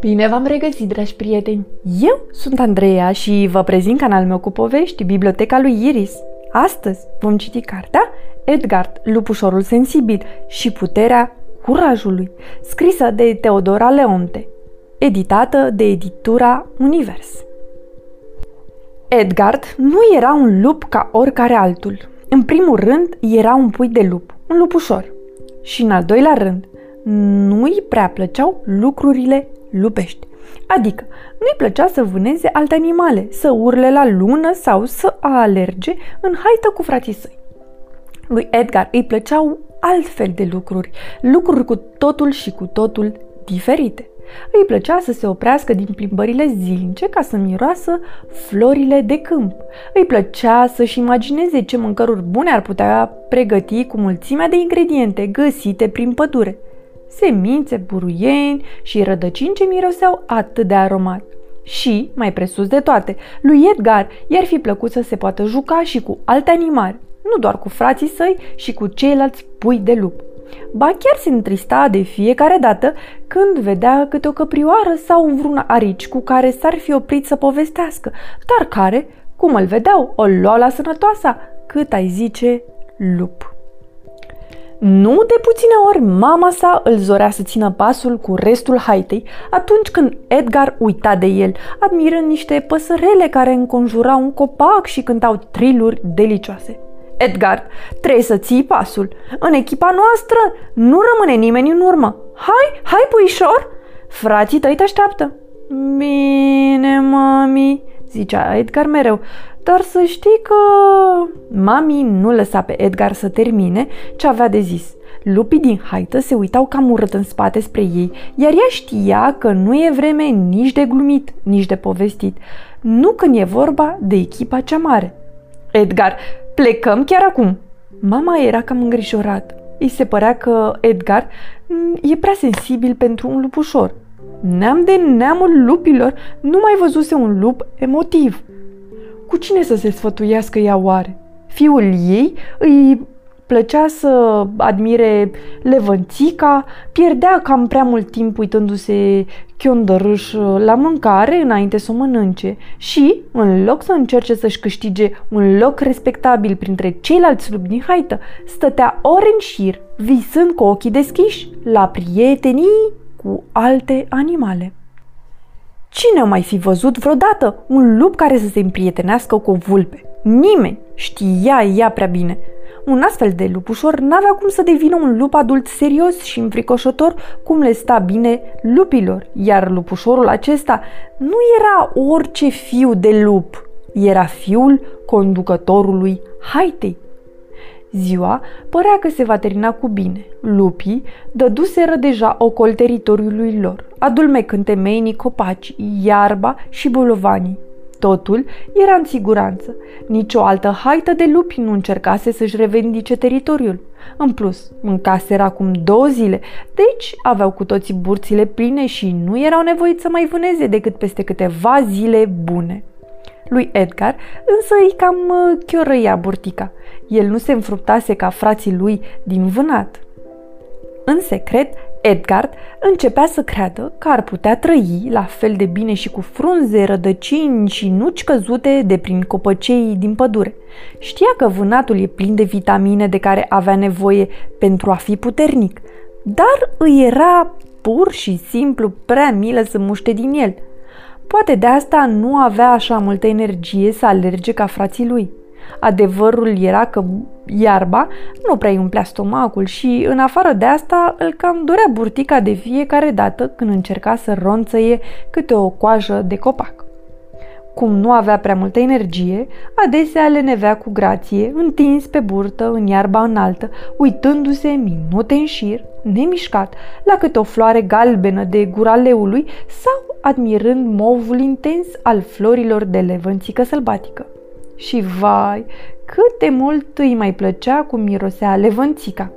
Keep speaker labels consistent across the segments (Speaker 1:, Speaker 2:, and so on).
Speaker 1: Bine v-am regăsit, dragi prieteni! Eu sunt Andreea și vă prezint canalul meu cu povești, Biblioteca lui Iris. Astăzi vom citi cartea Edgard, lupușorul sensibil și puterea curajului, scrisă de Teodora Leonte, editată de editura Univers. Edgard nu era un lup ca oricare altul. În primul rând, era un pui de lup, un lupușor. Și în al doilea rând, nu îi prea plăceau lucrurile lupești. Adică, nu-i plăcea să vâneze alte animale, să urle la lună sau să alerge în haită cu frații săi. Lui Edgar îi plăceau altfel de lucruri, lucruri cu totul și cu totul diferite. Îi plăcea să se oprească din plimbările zilnice ca să miroasă florile de câmp. Îi plăcea să-și imagineze ce mâncăruri bune ar putea pregăti cu mulțimea de ingrediente găsite prin pădure – semințe, buruieni și rădăcini ce miroseau atât de aromat. Și, mai presus de toate, lui Edgar i-ar fi plăcut să se poată juca și cu alte animale, nu doar cu frații săi și cu ceilalți pui de lup. Ba chiar se întrista de fiecare dată când vedea câte o căprioară sau vreun arici cu care s-ar fi oprit să povestească, dar care, cum îl vedeau, o lua la sănătoasa, cât ai zice lup. Nu de puține ori mama sa îl zorea să țină pasul cu restul haitei atunci când Edgar uita de el, admirând niște păsărele care înconjurau un copac și cântau triluri delicioase. Edgar, trebuie să ții pasul. În echipa noastră nu rămâne nimeni în urmă. Hai, hai, puișor! Frații tăi te așteaptă. Bine, mami, zicea Edgar mereu, dar să știi că... Mami nu lăsa pe Edgar să termine ce avea de zis. Lupii din haită se uitau cam urât în spate spre ei, iar ea știa că nu e vreme nici de glumit, nici de povestit. Nu când e vorba de echipa cea mare. Edgar, plecăm chiar acum! Mama era cam îngrijorat. Îi se părea că Edgar e prea sensibil pentru un lupușor. Neam de neamul lupilor nu mai văzuse un lup emotiv. Cu cine să se sfătuiască ea oare? Fiul ei îi plăcea să admire levănțica, pierdea cam prea mult timp uitându-se chiondărâș la mâncare înainte să o mănânce și, în loc să încerce să-și câștige un loc respectabil printre ceilalți lupi din haită, stătea ore în șir, visând cu ochii deschiși la prietenii cu alte animale. Cine o mai fi văzut vreodată un lup care să se împrietenească cu o vulpe? Nimeni! Știa ea prea bine. Un astfel de lupușor n-avea cum să devină un lup adult serios și înfricoșător cum le sta bine lupilor, iar lupușorul acesta nu era orice fiu de lup, era fiul conducătorului haitei. Ziua părea că se va termina cu bine. Lupii dăduseră deja ocol teritoriului lor, adulmecând temeinii copaci, iarba și bolovanii. Totul era în siguranță. Nici o altă haită de lupi nu încercase să-și revendice teritoriul. În plus, mâncaseră acum două zile, deci aveau cu toții burțile pline și nu erau nevoiți să mai vâneze decât peste câteva zile bune. Lui Edgar însă îi cam uh, chiorăia burtica. El nu se înfruptase ca frații lui din vânat. În secret, Edgar începea să creadă că ar putea trăi la fel de bine și cu frunze, rădăcini și nuci căzute de prin copăcei din pădure. Știa că vânatul e plin de vitamine de care avea nevoie pentru a fi puternic, dar îi era pur și simplu prea milă să muște din el. Poate de asta nu avea așa multă energie să alerge ca frații lui. Adevărul era că iarba nu prea îi umplea stomacul și, în afară de asta, îl cam dorea burtica de fiecare dată când încerca să ronțăie câte o coajă de copac. Cum nu avea prea multă energie, adesea le nevea cu grație, întins pe burtă în iarba înaltă, uitându-se minute în șir, nemișcat, la câte o floare galbenă de gura leului sau admirând movul intens al florilor de levănțică sălbatică. Și vai, cât de mult îi mai plăcea cum mirosea levănțica.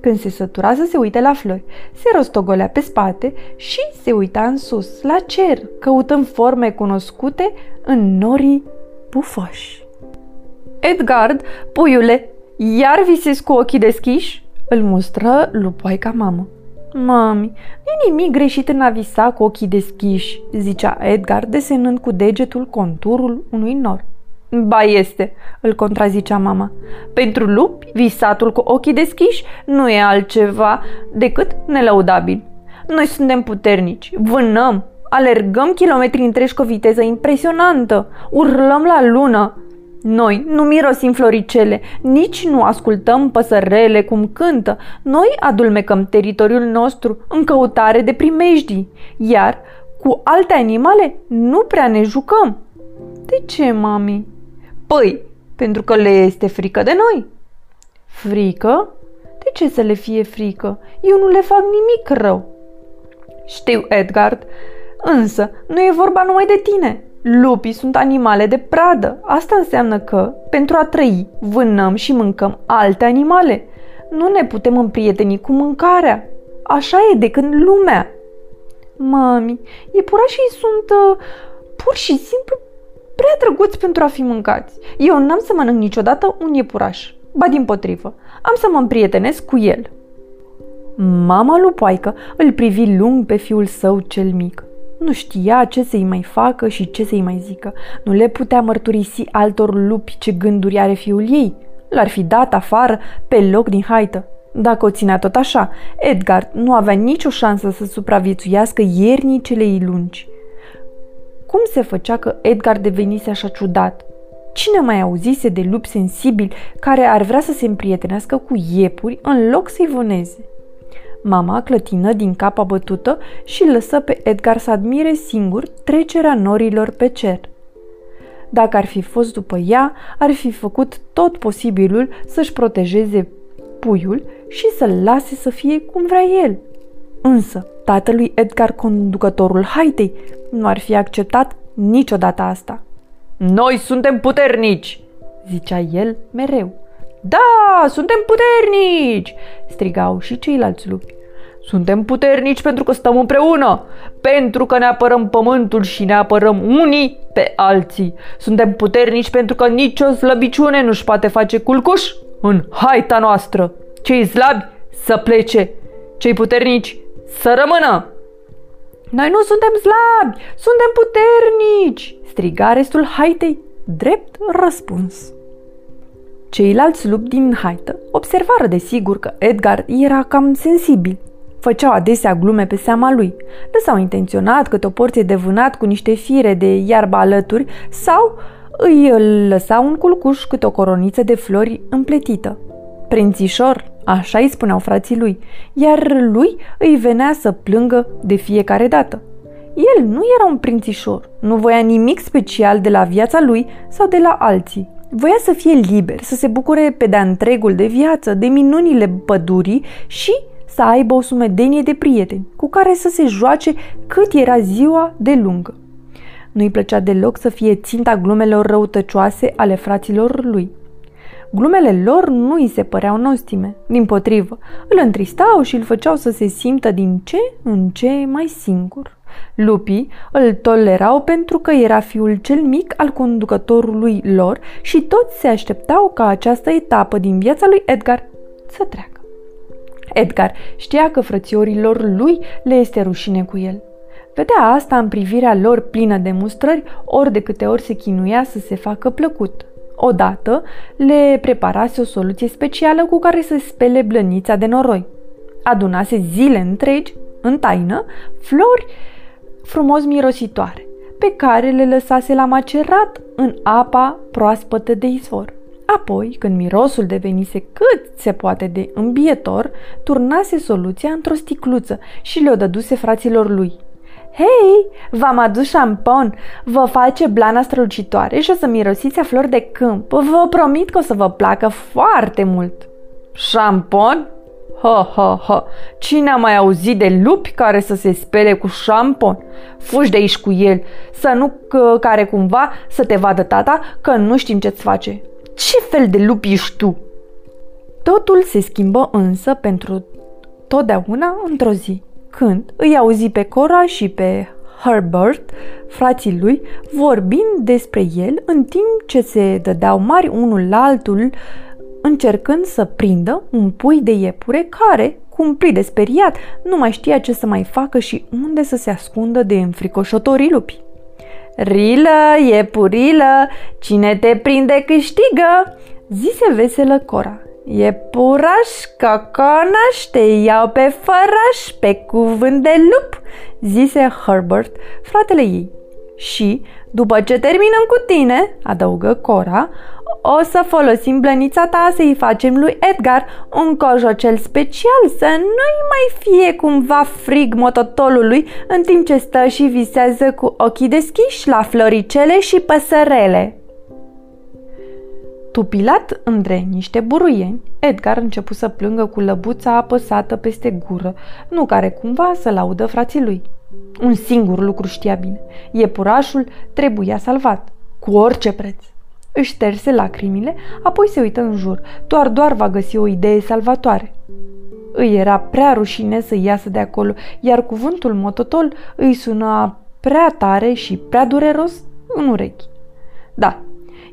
Speaker 1: Când se sătura să se uite la flori, se rostogolea pe spate și se uita în sus, la cer, căutând forme cunoscute în norii pufoși. Edgard, puiule, iar visezi cu ochii deschiși? Îl mustră lupoaica mamă. Mami, nu nimic greșit în a visa cu ochii deschiși, zicea Edgar, desenând cu degetul conturul unui nor. Ba este, îl contrazicea mama. Pentru lupi, visatul cu ochii deschiși nu e altceva decât nelăudabil. Noi suntem puternici, vânăm, alergăm kilometri întregi cu o viteză impresionantă, urlăm la lună, noi nu mirosim floricele, nici nu ascultăm păsărele cum cântă. Noi adulmecăm teritoriul nostru în căutare de primejdii, iar cu alte animale nu prea ne jucăm. De ce, mami? Păi, pentru că le este frică de noi. Frică? De ce să le fie frică? Eu nu le fac nimic rău. Știu, Edgard, însă nu e vorba numai de tine. Lupii sunt animale de pradă. Asta înseamnă că, pentru a trăi, vânăm și mâncăm alte animale. Nu ne putem împrieteni cu mâncarea. Așa e de când lumea. Mami, iepurașii sunt uh, pur și simplu prea drăguți pentru a fi mâncați. Eu n-am să mănânc niciodată un iepuraș. Ba din potrivă, am să mă împrietenesc cu el. Mama lupoaică îl privi lung pe fiul său cel mic. Nu știa ce să-i mai facă și ce să-i mai zică. Nu le putea mărturisi altor lupi ce gânduri are fiul ei. L-ar fi dat afară pe loc din haită. Dacă o ținea tot așa, Edgar nu avea nicio șansă să supraviețuiască iernii celei lungi. Cum se făcea că Edgar devenise așa ciudat? Cine mai auzise de lupi sensibili care ar vrea să se împrietenească cu iepuri în loc să-i vâneze? Mama clătină din capa bătută și lăsă pe Edgar să admire singur trecerea norilor pe cer. Dacă ar fi fost după ea, ar fi făcut tot posibilul să-și protejeze puiul și să-l lase să fie cum vrea el. Însă, tatălui Edgar, conducătorul haitei, nu ar fi acceptat niciodată asta. Noi suntem puternici, zicea el mereu. Da, suntem puternici! strigau și ceilalți lupi. Suntem puternici pentru că stăm împreună, pentru că ne apărăm pământul și ne apărăm unii pe alții. Suntem puternici pentru că nicio slăbiciune nu-și poate face culcuș în haita noastră. Cei slabi să plece, cei puternici să rămână. Noi nu suntem slabi, suntem puternici, striga restul haitei, drept răspuns. Ceilalți lupi din haită observară desigur că Edgar era cam sensibil. Făceau adesea glume pe seama lui. Lăsau intenționat câte o porție de vânat cu niște fire de iarbă alături sau îi lăsau un culcuș câte o coroniță de flori împletită. Prințișor, așa îi spuneau frații lui, iar lui îi venea să plângă de fiecare dată. El nu era un prințișor, nu voia nimic special de la viața lui sau de la alții. Voia să fie liber, să se bucure pe de-a întregul de viață, de minunile pădurii și să aibă o sumedenie de prieteni cu care să se joace cât era ziua de lungă. Nu-i plăcea deloc să fie ținta glumelor răutăcioase ale fraților lui. Glumele lor nu îi se păreau nostime, din potrivă, îl întristau și îl făceau să se simtă din ce în ce mai singur. Lupii îl tolerau pentru că era fiul cel mic al conducătorului lor și toți se așteptau ca această etapă din viața lui Edgar să treacă. Edgar știa că frățiorilor lui le este rușine cu el. Vedea asta în privirea lor plină de mustrări, ori de câte ori se chinuia să se facă plăcut. Odată le preparase o soluție specială cu care să spele blănița de noroi. Adunase zile întregi, în taină, flori frumos mirositoare, pe care le lăsase la macerat în apa proaspătă de izvor. Apoi, când mirosul devenise cât se poate de îmbietor, turnase soluția într-o sticluță și le-o dăduse fraților lui. Hei, v-am adus șampon, vă face blana strălucitoare și o să mirosiți a flori de câmp. Vă promit că o să vă placă foarte mult. Șampon? Ha, ha, ha, cine a mai auzit de lupi care să se spele cu șampon? Fugi de aici cu el, să nu că, care cumva să te vadă tata că nu știm ce-ți face. Ce fel de lupi ești tu? Totul se schimbă însă pentru totdeauna într-o zi, când îi auzi pe Cora și pe Herbert, frații lui, vorbind despre el în timp ce se dădeau mari unul la altul încercând să prindă un pui de iepure care, cumplit de speriat, nu mai știa ce să mai facă și unde să se ascundă de înfricoșătorii lupi. Rilă, iepurilă, cine te prinde câștigă, zise veselă Cora. Iepuraș, coconaș, te iau pe făraș, pe cuvânt de lup, zise Herbert, fratele ei. Și, după ce terminăm cu tine, adăugă Cora, o să folosim blănița ta să-i facem lui Edgar un cojocel special să nu-i mai fie cumva frig mototolului în timp ce stă și visează cu ochii deschiși la floricele și păsărele. Tupilat între niște buruieni, Edgar început să plângă cu lăbuța apăsată peste gură, nu care cumva să laudă frații lui. Un singur lucru știa bine. Iepurașul trebuia salvat, cu orice preț. Își șterse lacrimile, apoi se uită în jur. Doar, doar va găsi o idee salvatoare. Îi era prea rușine să iasă de acolo, iar cuvântul mototol îi suna prea tare și prea dureros în urechi. Da,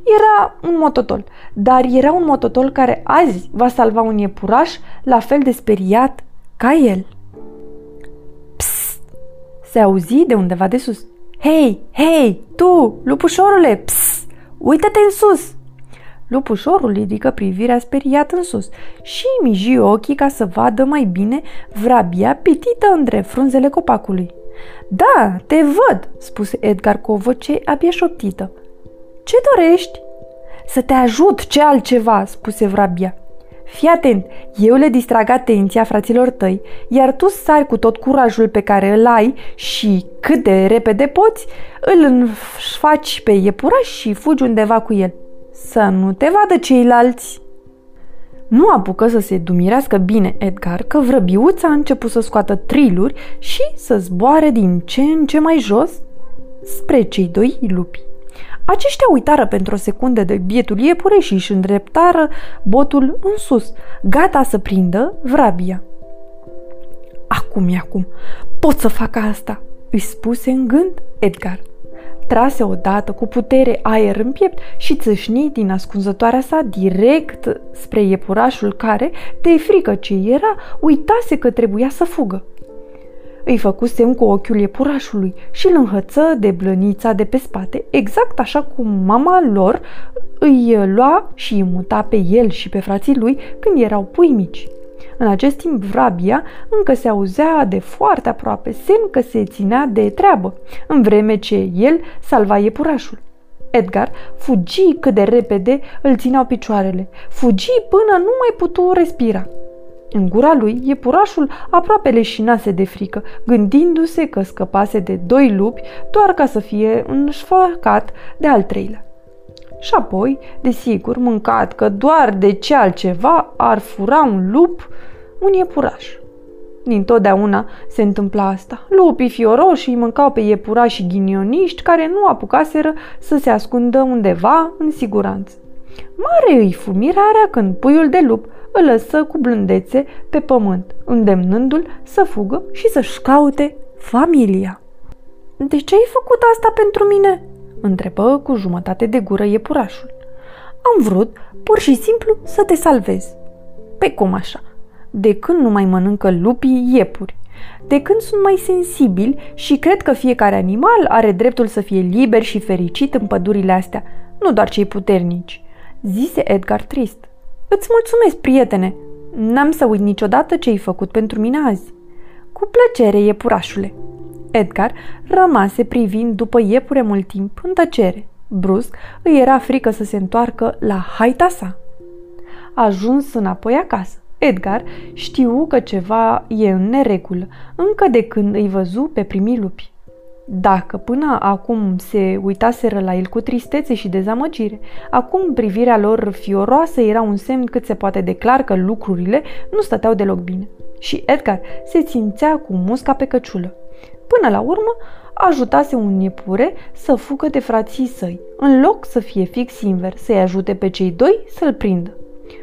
Speaker 1: era un mototol, dar era un mototol care azi va salva un iepuraș la fel de speriat ca el. Psst! Se auzi de undeva de sus. Hei, hei, tu, lupușorule, psst! Uită-te în sus! Lupușorul ridică privirea speriat în sus și miji ochii ca să vadă mai bine vrabia pitită între frunzele copacului. Da, te văd, spuse Edgar cu o voce abia șoptită. Ce dorești? Să te ajut, ce altceva, spuse vrabia. Fii atent, eu le distrag atenția fraților tăi, iar tu sari cu tot curajul pe care îl ai și cât de repede poți, îl faci pe iepuraș și fugi undeva cu el. Să nu te vadă ceilalți. Nu apucă să se dumirească bine Edgar că vrăbiuța a început să scoată triluri și să zboare din ce în ce mai jos spre cei doi lupi. Aceștia uitară pentru o secundă de bietul iepure și își îndreptară botul în sus, gata să prindă vrabia. Acum e acum, pot să fac asta, îi spuse în gând Edgar. Trase odată cu putere aer în piept și țâșni din ascunzătoarea sa direct spre iepurașul care, de frică ce era, uitase că trebuia să fugă. Îi făcu semn cu ochiul iepurașului și îl înhăță de blănița de pe spate, exact așa cum mama lor îi lua și îi muta pe el și pe frații lui când erau pui mici. În acest timp, vrabia încă se auzea de foarte aproape, semn că se ținea de treabă, în vreme ce el salva iepurașul. Edgar fugi cât de repede îl țineau picioarele. Fugi până nu mai putu respira. În gura lui, iepurașul aproape leșinase de frică, gândindu-se că scăpase de doi lupi doar ca să fie înșfăcat de al treilea. Și apoi, desigur, mâncat că doar de ce altceva ar fura un lup un iepuraș. Din totdeauna se întâmpla asta. Lupii fioroși îi mâncau pe iepurași și ghinioniști care nu apucaseră să se ascundă undeva în siguranță. Mare îi fu mirarea când puiul de lup îl lăsă cu blândețe pe pământ, îndemnându-l să fugă și să-și caute familia. De ce ai făcut asta pentru mine?" întrebă cu jumătate de gură iepurașul. Am vrut, pur și simplu, să te salvez." Pe cum așa? De când nu mai mănâncă lupii iepuri? De când sunt mai sensibili și cred că fiecare animal are dreptul să fie liber și fericit în pădurile astea, nu doar cei puternici, zise Edgar trist. Îți mulțumesc, prietene. N-am să uit niciodată ce ai făcut pentru mine azi. Cu plăcere, iepurașule. Edgar rămase privind după iepure mult timp, în tăcere. Brusc îi era frică să se întoarcă la haita sa. Ajuns înapoi acasă. Edgar știu că ceva e în neregulă, încă de când îi văzu pe primii lupi. Dacă până acum se uitaseră la el cu tristețe și dezamăgire, acum privirea lor fioroasă era un semn cât se poate declar că lucrurile nu stăteau deloc bine. Și Edgar se simțea cu musca pe căciulă. Până la urmă, ajutase un iepure să fugă de frații săi, în loc să fie fix invers, să-i ajute pe cei doi să-l prindă.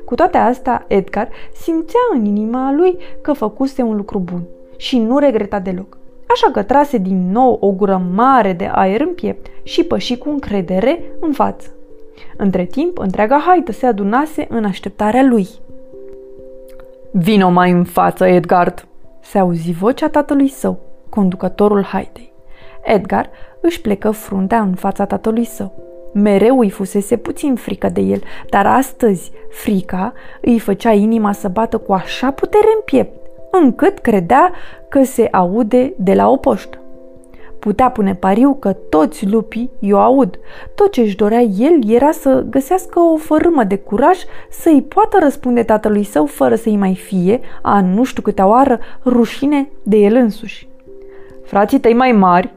Speaker 1: Cu toate astea, Edgar simțea în inima lui că făcuse un lucru bun și nu regreta deloc așa că trase din nou o gură mare de aer în piept și păși cu încredere în față. Între timp, întreaga haită se adunase în așteptarea lui.
Speaker 2: Vino mai în față, Edgard,
Speaker 1: se auzi vocea tatălui său, conducătorul haitei. Edgar își plecă fruntea în fața tatălui său. Mereu îi fusese puțin frică de el, dar astăzi frica îi făcea inima să bată cu așa putere în piept, încât credea că se aude de la o poștă. Putea pune pariu că toți lupii i-o aud. Tot ce își dorea el era să găsească o fărâmă de curaj să-i poată răspunde tatălui său fără să-i mai fie, a nu știu câte oară, rușine de el însuși.
Speaker 2: Frații tăi mai mari,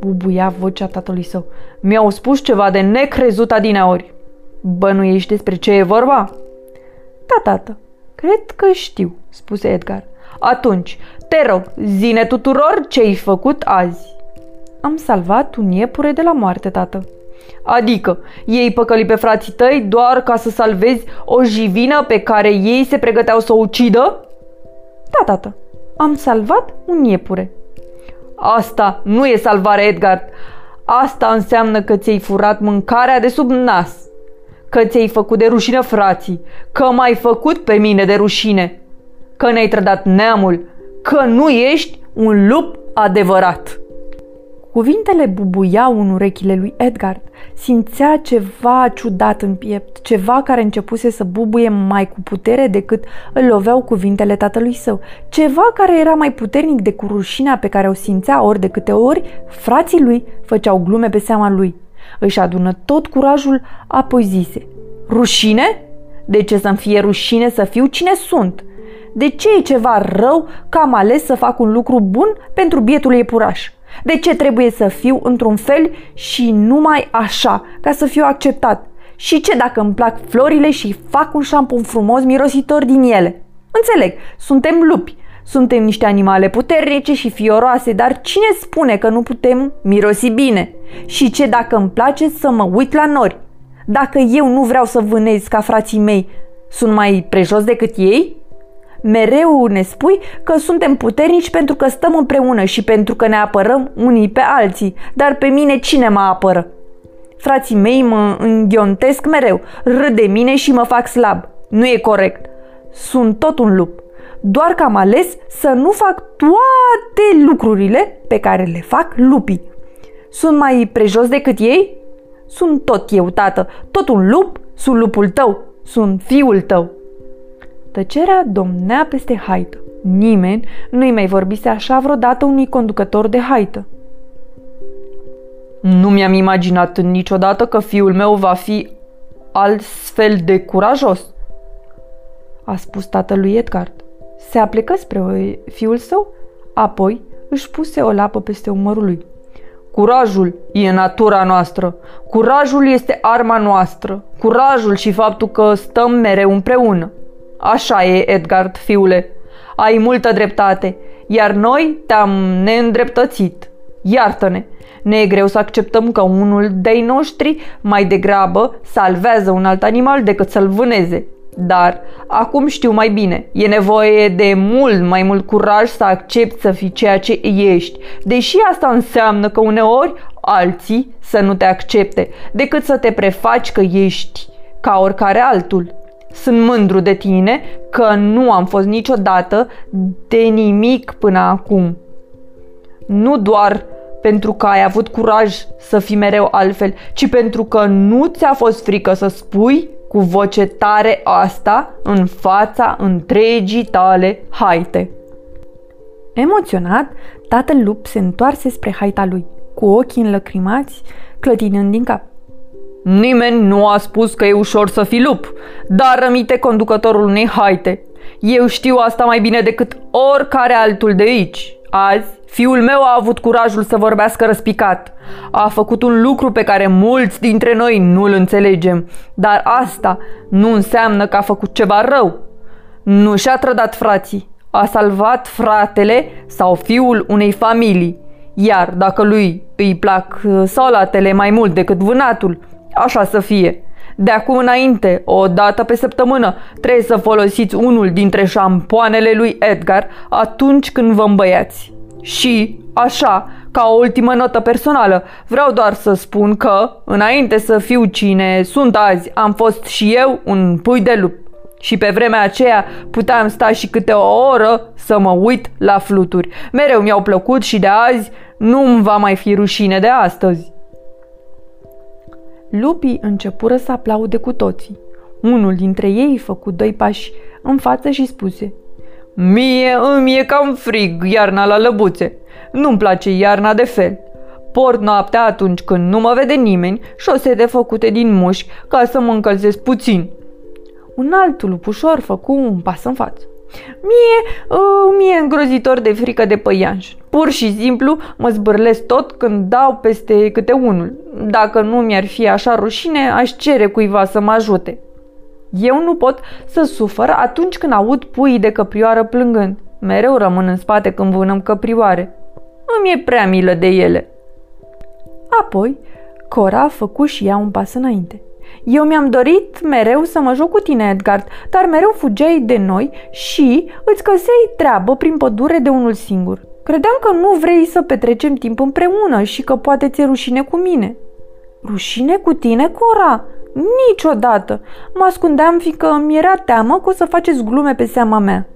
Speaker 2: bubuia vocea tatălui său, mi-au spus ceva de necrezut adineori. Bănuiești despre ce e vorba?
Speaker 1: Da, tată, cred că știu, spuse Edgar.
Speaker 2: Atunci, te rog, zine tuturor ce ai făcut azi.
Speaker 1: Am salvat un iepure de la moarte, tată.
Speaker 2: Adică, ei păcăli pe frații tăi doar ca să salvezi o jivină pe care ei se pregăteau să o ucidă?
Speaker 1: Da, tată. Am salvat un iepure.
Speaker 2: Asta nu e salvare, Edgar. Asta înseamnă că ți-ai furat mâncarea de sub nas. Că ți-ai făcut de rușine frații. Că m-ai făcut pe mine de rușine. Că ne-ai trădat neamul. Că nu ești un lup adevărat.
Speaker 1: Cuvintele bubuiau în urechile lui Edgard. Simțea ceva ciudat în piept, ceva care începuse să bubuie mai cu putere decât îl loveau cuvintele tatălui său, ceva care era mai puternic de rușinea pe care o simțea ori de câte ori frații lui făceau glume pe seama lui. Își adună tot curajul, apoi zise, Rușine? De ce să-mi fie rușine să fiu cine sunt? De ce e ceva rău că am ales să fac un lucru bun pentru bietul iepuraș? De ce trebuie să fiu într-un fel și numai așa, ca să fiu acceptat? Și ce dacă îmi plac florile și fac un șampun frumos mirositor din ele? Înțeleg, suntem lupi, suntem niște animale puternice și fioroase, dar cine spune că nu putem mirosi bine? Și ce dacă îmi place să mă uit la nori? Dacă eu nu vreau să vânez ca frații mei, sunt mai prejos decât ei? Mereu ne spui că suntem puternici pentru că stăm împreună și pentru că ne apărăm unii pe alții. Dar pe mine cine mă apără? Frații mei mă înghiontesc mereu, râd de mine și mă fac slab. Nu e corect. Sunt tot un lup. Doar că am ales să nu fac toate lucrurile pe care le fac lupii. Sunt mai prejos decât ei? Sunt tot eu, tată, tot un lup, sunt lupul tău, sunt fiul tău. Tăcerea domnea peste haită. Nimeni nu-i mai vorbise așa vreodată unui conducător de haită.
Speaker 2: Nu mi-am imaginat niciodată că fiul meu va fi altfel de curajos,
Speaker 1: a spus tatălui Edgard. Se aplecă spre fiul său, apoi își puse o lapă peste umărul lui.
Speaker 2: Curajul e natura noastră. Curajul este arma noastră. Curajul și faptul că stăm mereu împreună. Așa e, Edgard, fiule. Ai multă dreptate, iar noi te-am neîndreptățit. Iartă-ne, ne e greu să acceptăm că unul de noștri mai degrabă salvează un alt animal decât să-l vâneze. Dar acum știu mai bine, e nevoie de mult mai mult curaj să accepti să fii ceea ce ești, deși asta înseamnă că uneori alții să nu te accepte, decât să te prefaci că ești ca oricare altul. Sunt mândru de tine că nu am fost niciodată de nimic până acum. Nu doar pentru că ai avut curaj să fii mereu altfel, ci pentru că nu ți-a fost frică să spui cu voce tare asta în fața întregii tale haite.
Speaker 1: Emoționat, tatăl lup se întoarse spre haita lui, cu ochii înlăcrimați, clătinând din cap.
Speaker 2: Nimeni nu a spus că e ușor să fii lup, dar rămite conducătorul unei haite. Eu știu asta mai bine decât oricare altul de aici. Azi, fiul meu a avut curajul să vorbească răspicat. A făcut un lucru pe care mulți dintre noi nu-l înțelegem, dar asta nu înseamnă că a făcut ceva rău. Nu și-a trădat frații, a salvat fratele sau fiul unei familii. Iar dacă lui îi plac uh, salatele mai mult decât vânatul, Așa să fie. De acum înainte, o dată pe săptămână, trebuie să folosiți unul dintre șampoanele lui Edgar atunci când vă îmbăiați. Și, așa, ca o ultimă notă personală, vreau doar să spun că, înainte să fiu cine sunt azi, am fost și eu un pui de lup. Și pe vremea aceea puteam sta și câte o oră să mă uit la fluturi. Mereu mi-au plăcut și de azi nu-mi va mai fi rușine de astăzi.
Speaker 1: Lupii începură să aplaude cu toții. Unul dintre ei făcu doi pași în față și spuse
Speaker 2: Mie îmi e cam frig iarna la lăbuțe. Nu-mi place iarna de fel. Port noaptea atunci când nu mă vede nimeni șosete făcute din mușchi ca să mă încălzesc puțin.
Speaker 1: Un alt lupușor făcu un pas în față. Mie uh, mi-e îngrozitor de frică de păianș. Pur și simplu mă zbârlesc tot când dau peste câte unul. Dacă nu mi-ar fi așa rușine, aș cere cuiva să mă ajute. Eu nu pot să sufăr atunci când aud puii de căprioară plângând. Mereu rămân în spate când vânăm căprioare. Îmi e prea milă de ele. Apoi, Cora a făcut și ea un pas înainte. Eu mi-am dorit mereu să mă joc cu tine, Edgard, dar mereu fugeai de noi și îți găseai treabă prin pădure de unul singur. Credeam că nu vrei să petrecem timp împreună și că poate ți-e rușine cu mine. Rușine cu tine, Cora? Niciodată! Mă ascundeam fiindcă mi era teamă că o să faceți glume pe seama mea.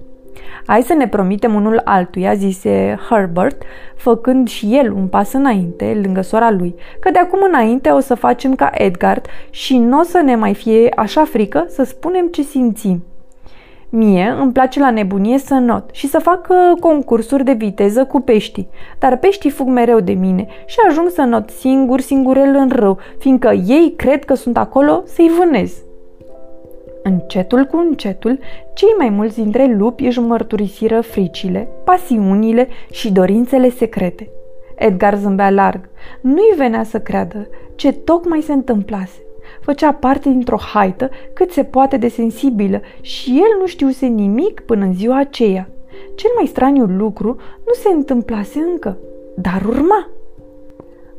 Speaker 1: Hai să ne promitem unul altuia, zise Herbert, făcând și el un pas înainte, lângă sora lui, că de acum înainte o să facem ca Edgar și nu o să ne mai fie așa frică să spunem ce simțim. Mie îmi place la nebunie să not și să fac uh, concursuri de viteză cu peștii, dar peștii fug mereu de mine și ajung să not singur, singurel în rău, fiindcă ei cred că sunt acolo să-i vânez. Încetul cu încetul, cei mai mulți dintre lupi își mărturisiră fricile, pasiunile și dorințele secrete. Edgar zâmbea larg. Nu-i venea să creadă ce tocmai se întâmplase. Făcea parte dintr-o haită cât se poate de sensibilă și el nu știuse nimic până în ziua aceea. Cel mai straniu lucru nu se întâmplase încă, dar urma.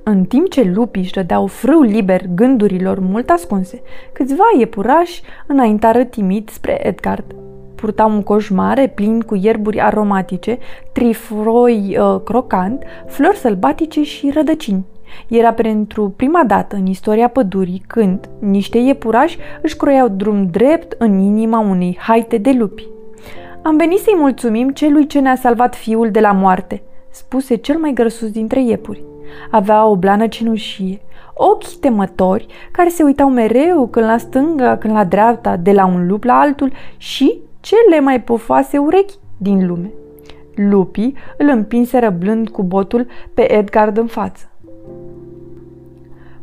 Speaker 1: În timp ce lupii își dădeau frâu liber gândurilor mult ascunse, câțiva iepurași înaintară timid spre Edgard. Purtau un coș mare plin cu ierburi aromatice, trifroi uh, crocant, flori sălbatice și rădăcini. Era pentru prima dată în istoria pădurii când niște iepurași își croiau drum drept în inima unei haite de lupi. Am venit să-i mulțumim celui ce ne-a salvat fiul de la moarte, spuse cel mai grăsus dintre iepuri. Avea o blană cenușie, ochi temători care se uitau mereu când la stânga, când la dreapta, de la un lup la altul și cele mai pofoase urechi din lume. Lupii îl împinseră blând cu botul pe Edgard în față.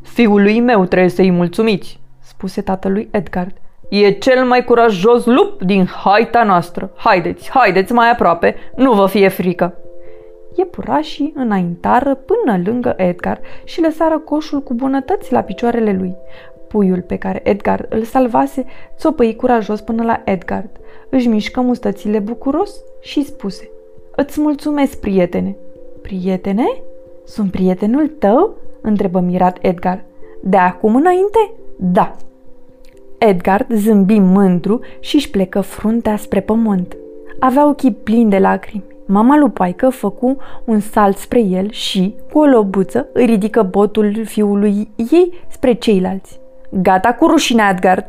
Speaker 2: Fiului meu trebuie să-i mulțumiți, spuse tatălui Edgard. E cel mai curajos lup din haita noastră. Haideți, haideți mai aproape, nu vă fie frică.
Speaker 1: Iepurașii înaintară până lângă Edgar și lăsară coșul cu bunătăți la picioarele lui. Puiul pe care Edgar îl salvase țopăi curajos până la Edgar. Își mișcă mustățile bucuros și spuse Îți mulțumesc, prietene. Prietene? Sunt prietenul tău? Întrebă mirat Edgar. De acum înainte? Da. Edgar zâmbi mândru și își plecă fruntea spre pământ. Avea ochii plini de lacrimi. Mama lui Paică făcu un salt spre el și, cu o lobuță, îi ridică botul fiului ei spre ceilalți. Gata cu rușinea, Edgard!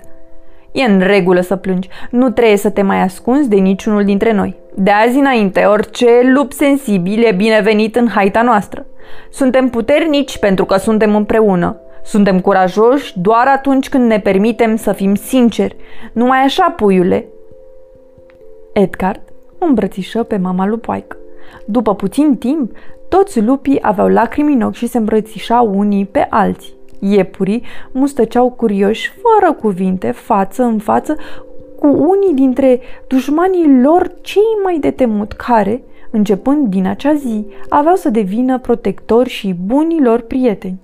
Speaker 1: E în regulă să plângi. Nu trebuie să te mai ascunzi de niciunul dintre noi. De azi înainte, orice lup sensibil e binevenit în haita noastră. Suntem puternici pentru că suntem împreună. Suntem curajoși doar atunci când ne permitem să fim sinceri. Numai așa, puiule. Edgard îmbrățișă pe mama lui Poică. După puțin timp, toți lupii aveau lacrimi în ochi și se îmbrățișau unii pe alții. Iepurii mustăceau curioși, fără cuvinte, față în față, cu unii dintre dușmanii lor cei mai de temut, care, începând din acea zi, aveau să devină protectori și bunilor prieteni.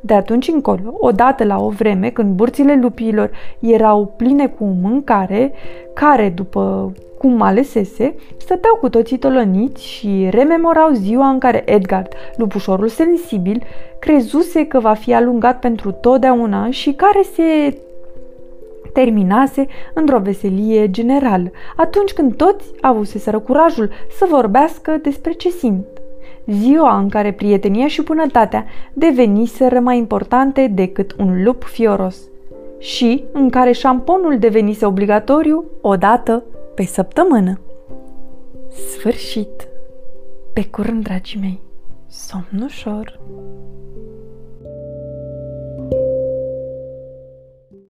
Speaker 1: De atunci încolo, odată la o vreme când burțile lupiilor erau pline cu mâncare, care, după cum alesese, stăteau cu toții tolăniți și rememorau ziua în care Edgard, lupușorul sensibil, crezuse că va fi alungat pentru totdeauna și care se terminase într-o veselie generală, atunci când toți avuseseră curajul să vorbească despre ce simt. ziua în care prietenia și bunătatea deveniseră mai importante decât un lup fioros și în care șamponul devenise obligatoriu o dată pe săptămână. Sfârșit! Pe curând, dragii mei! Somn ușor!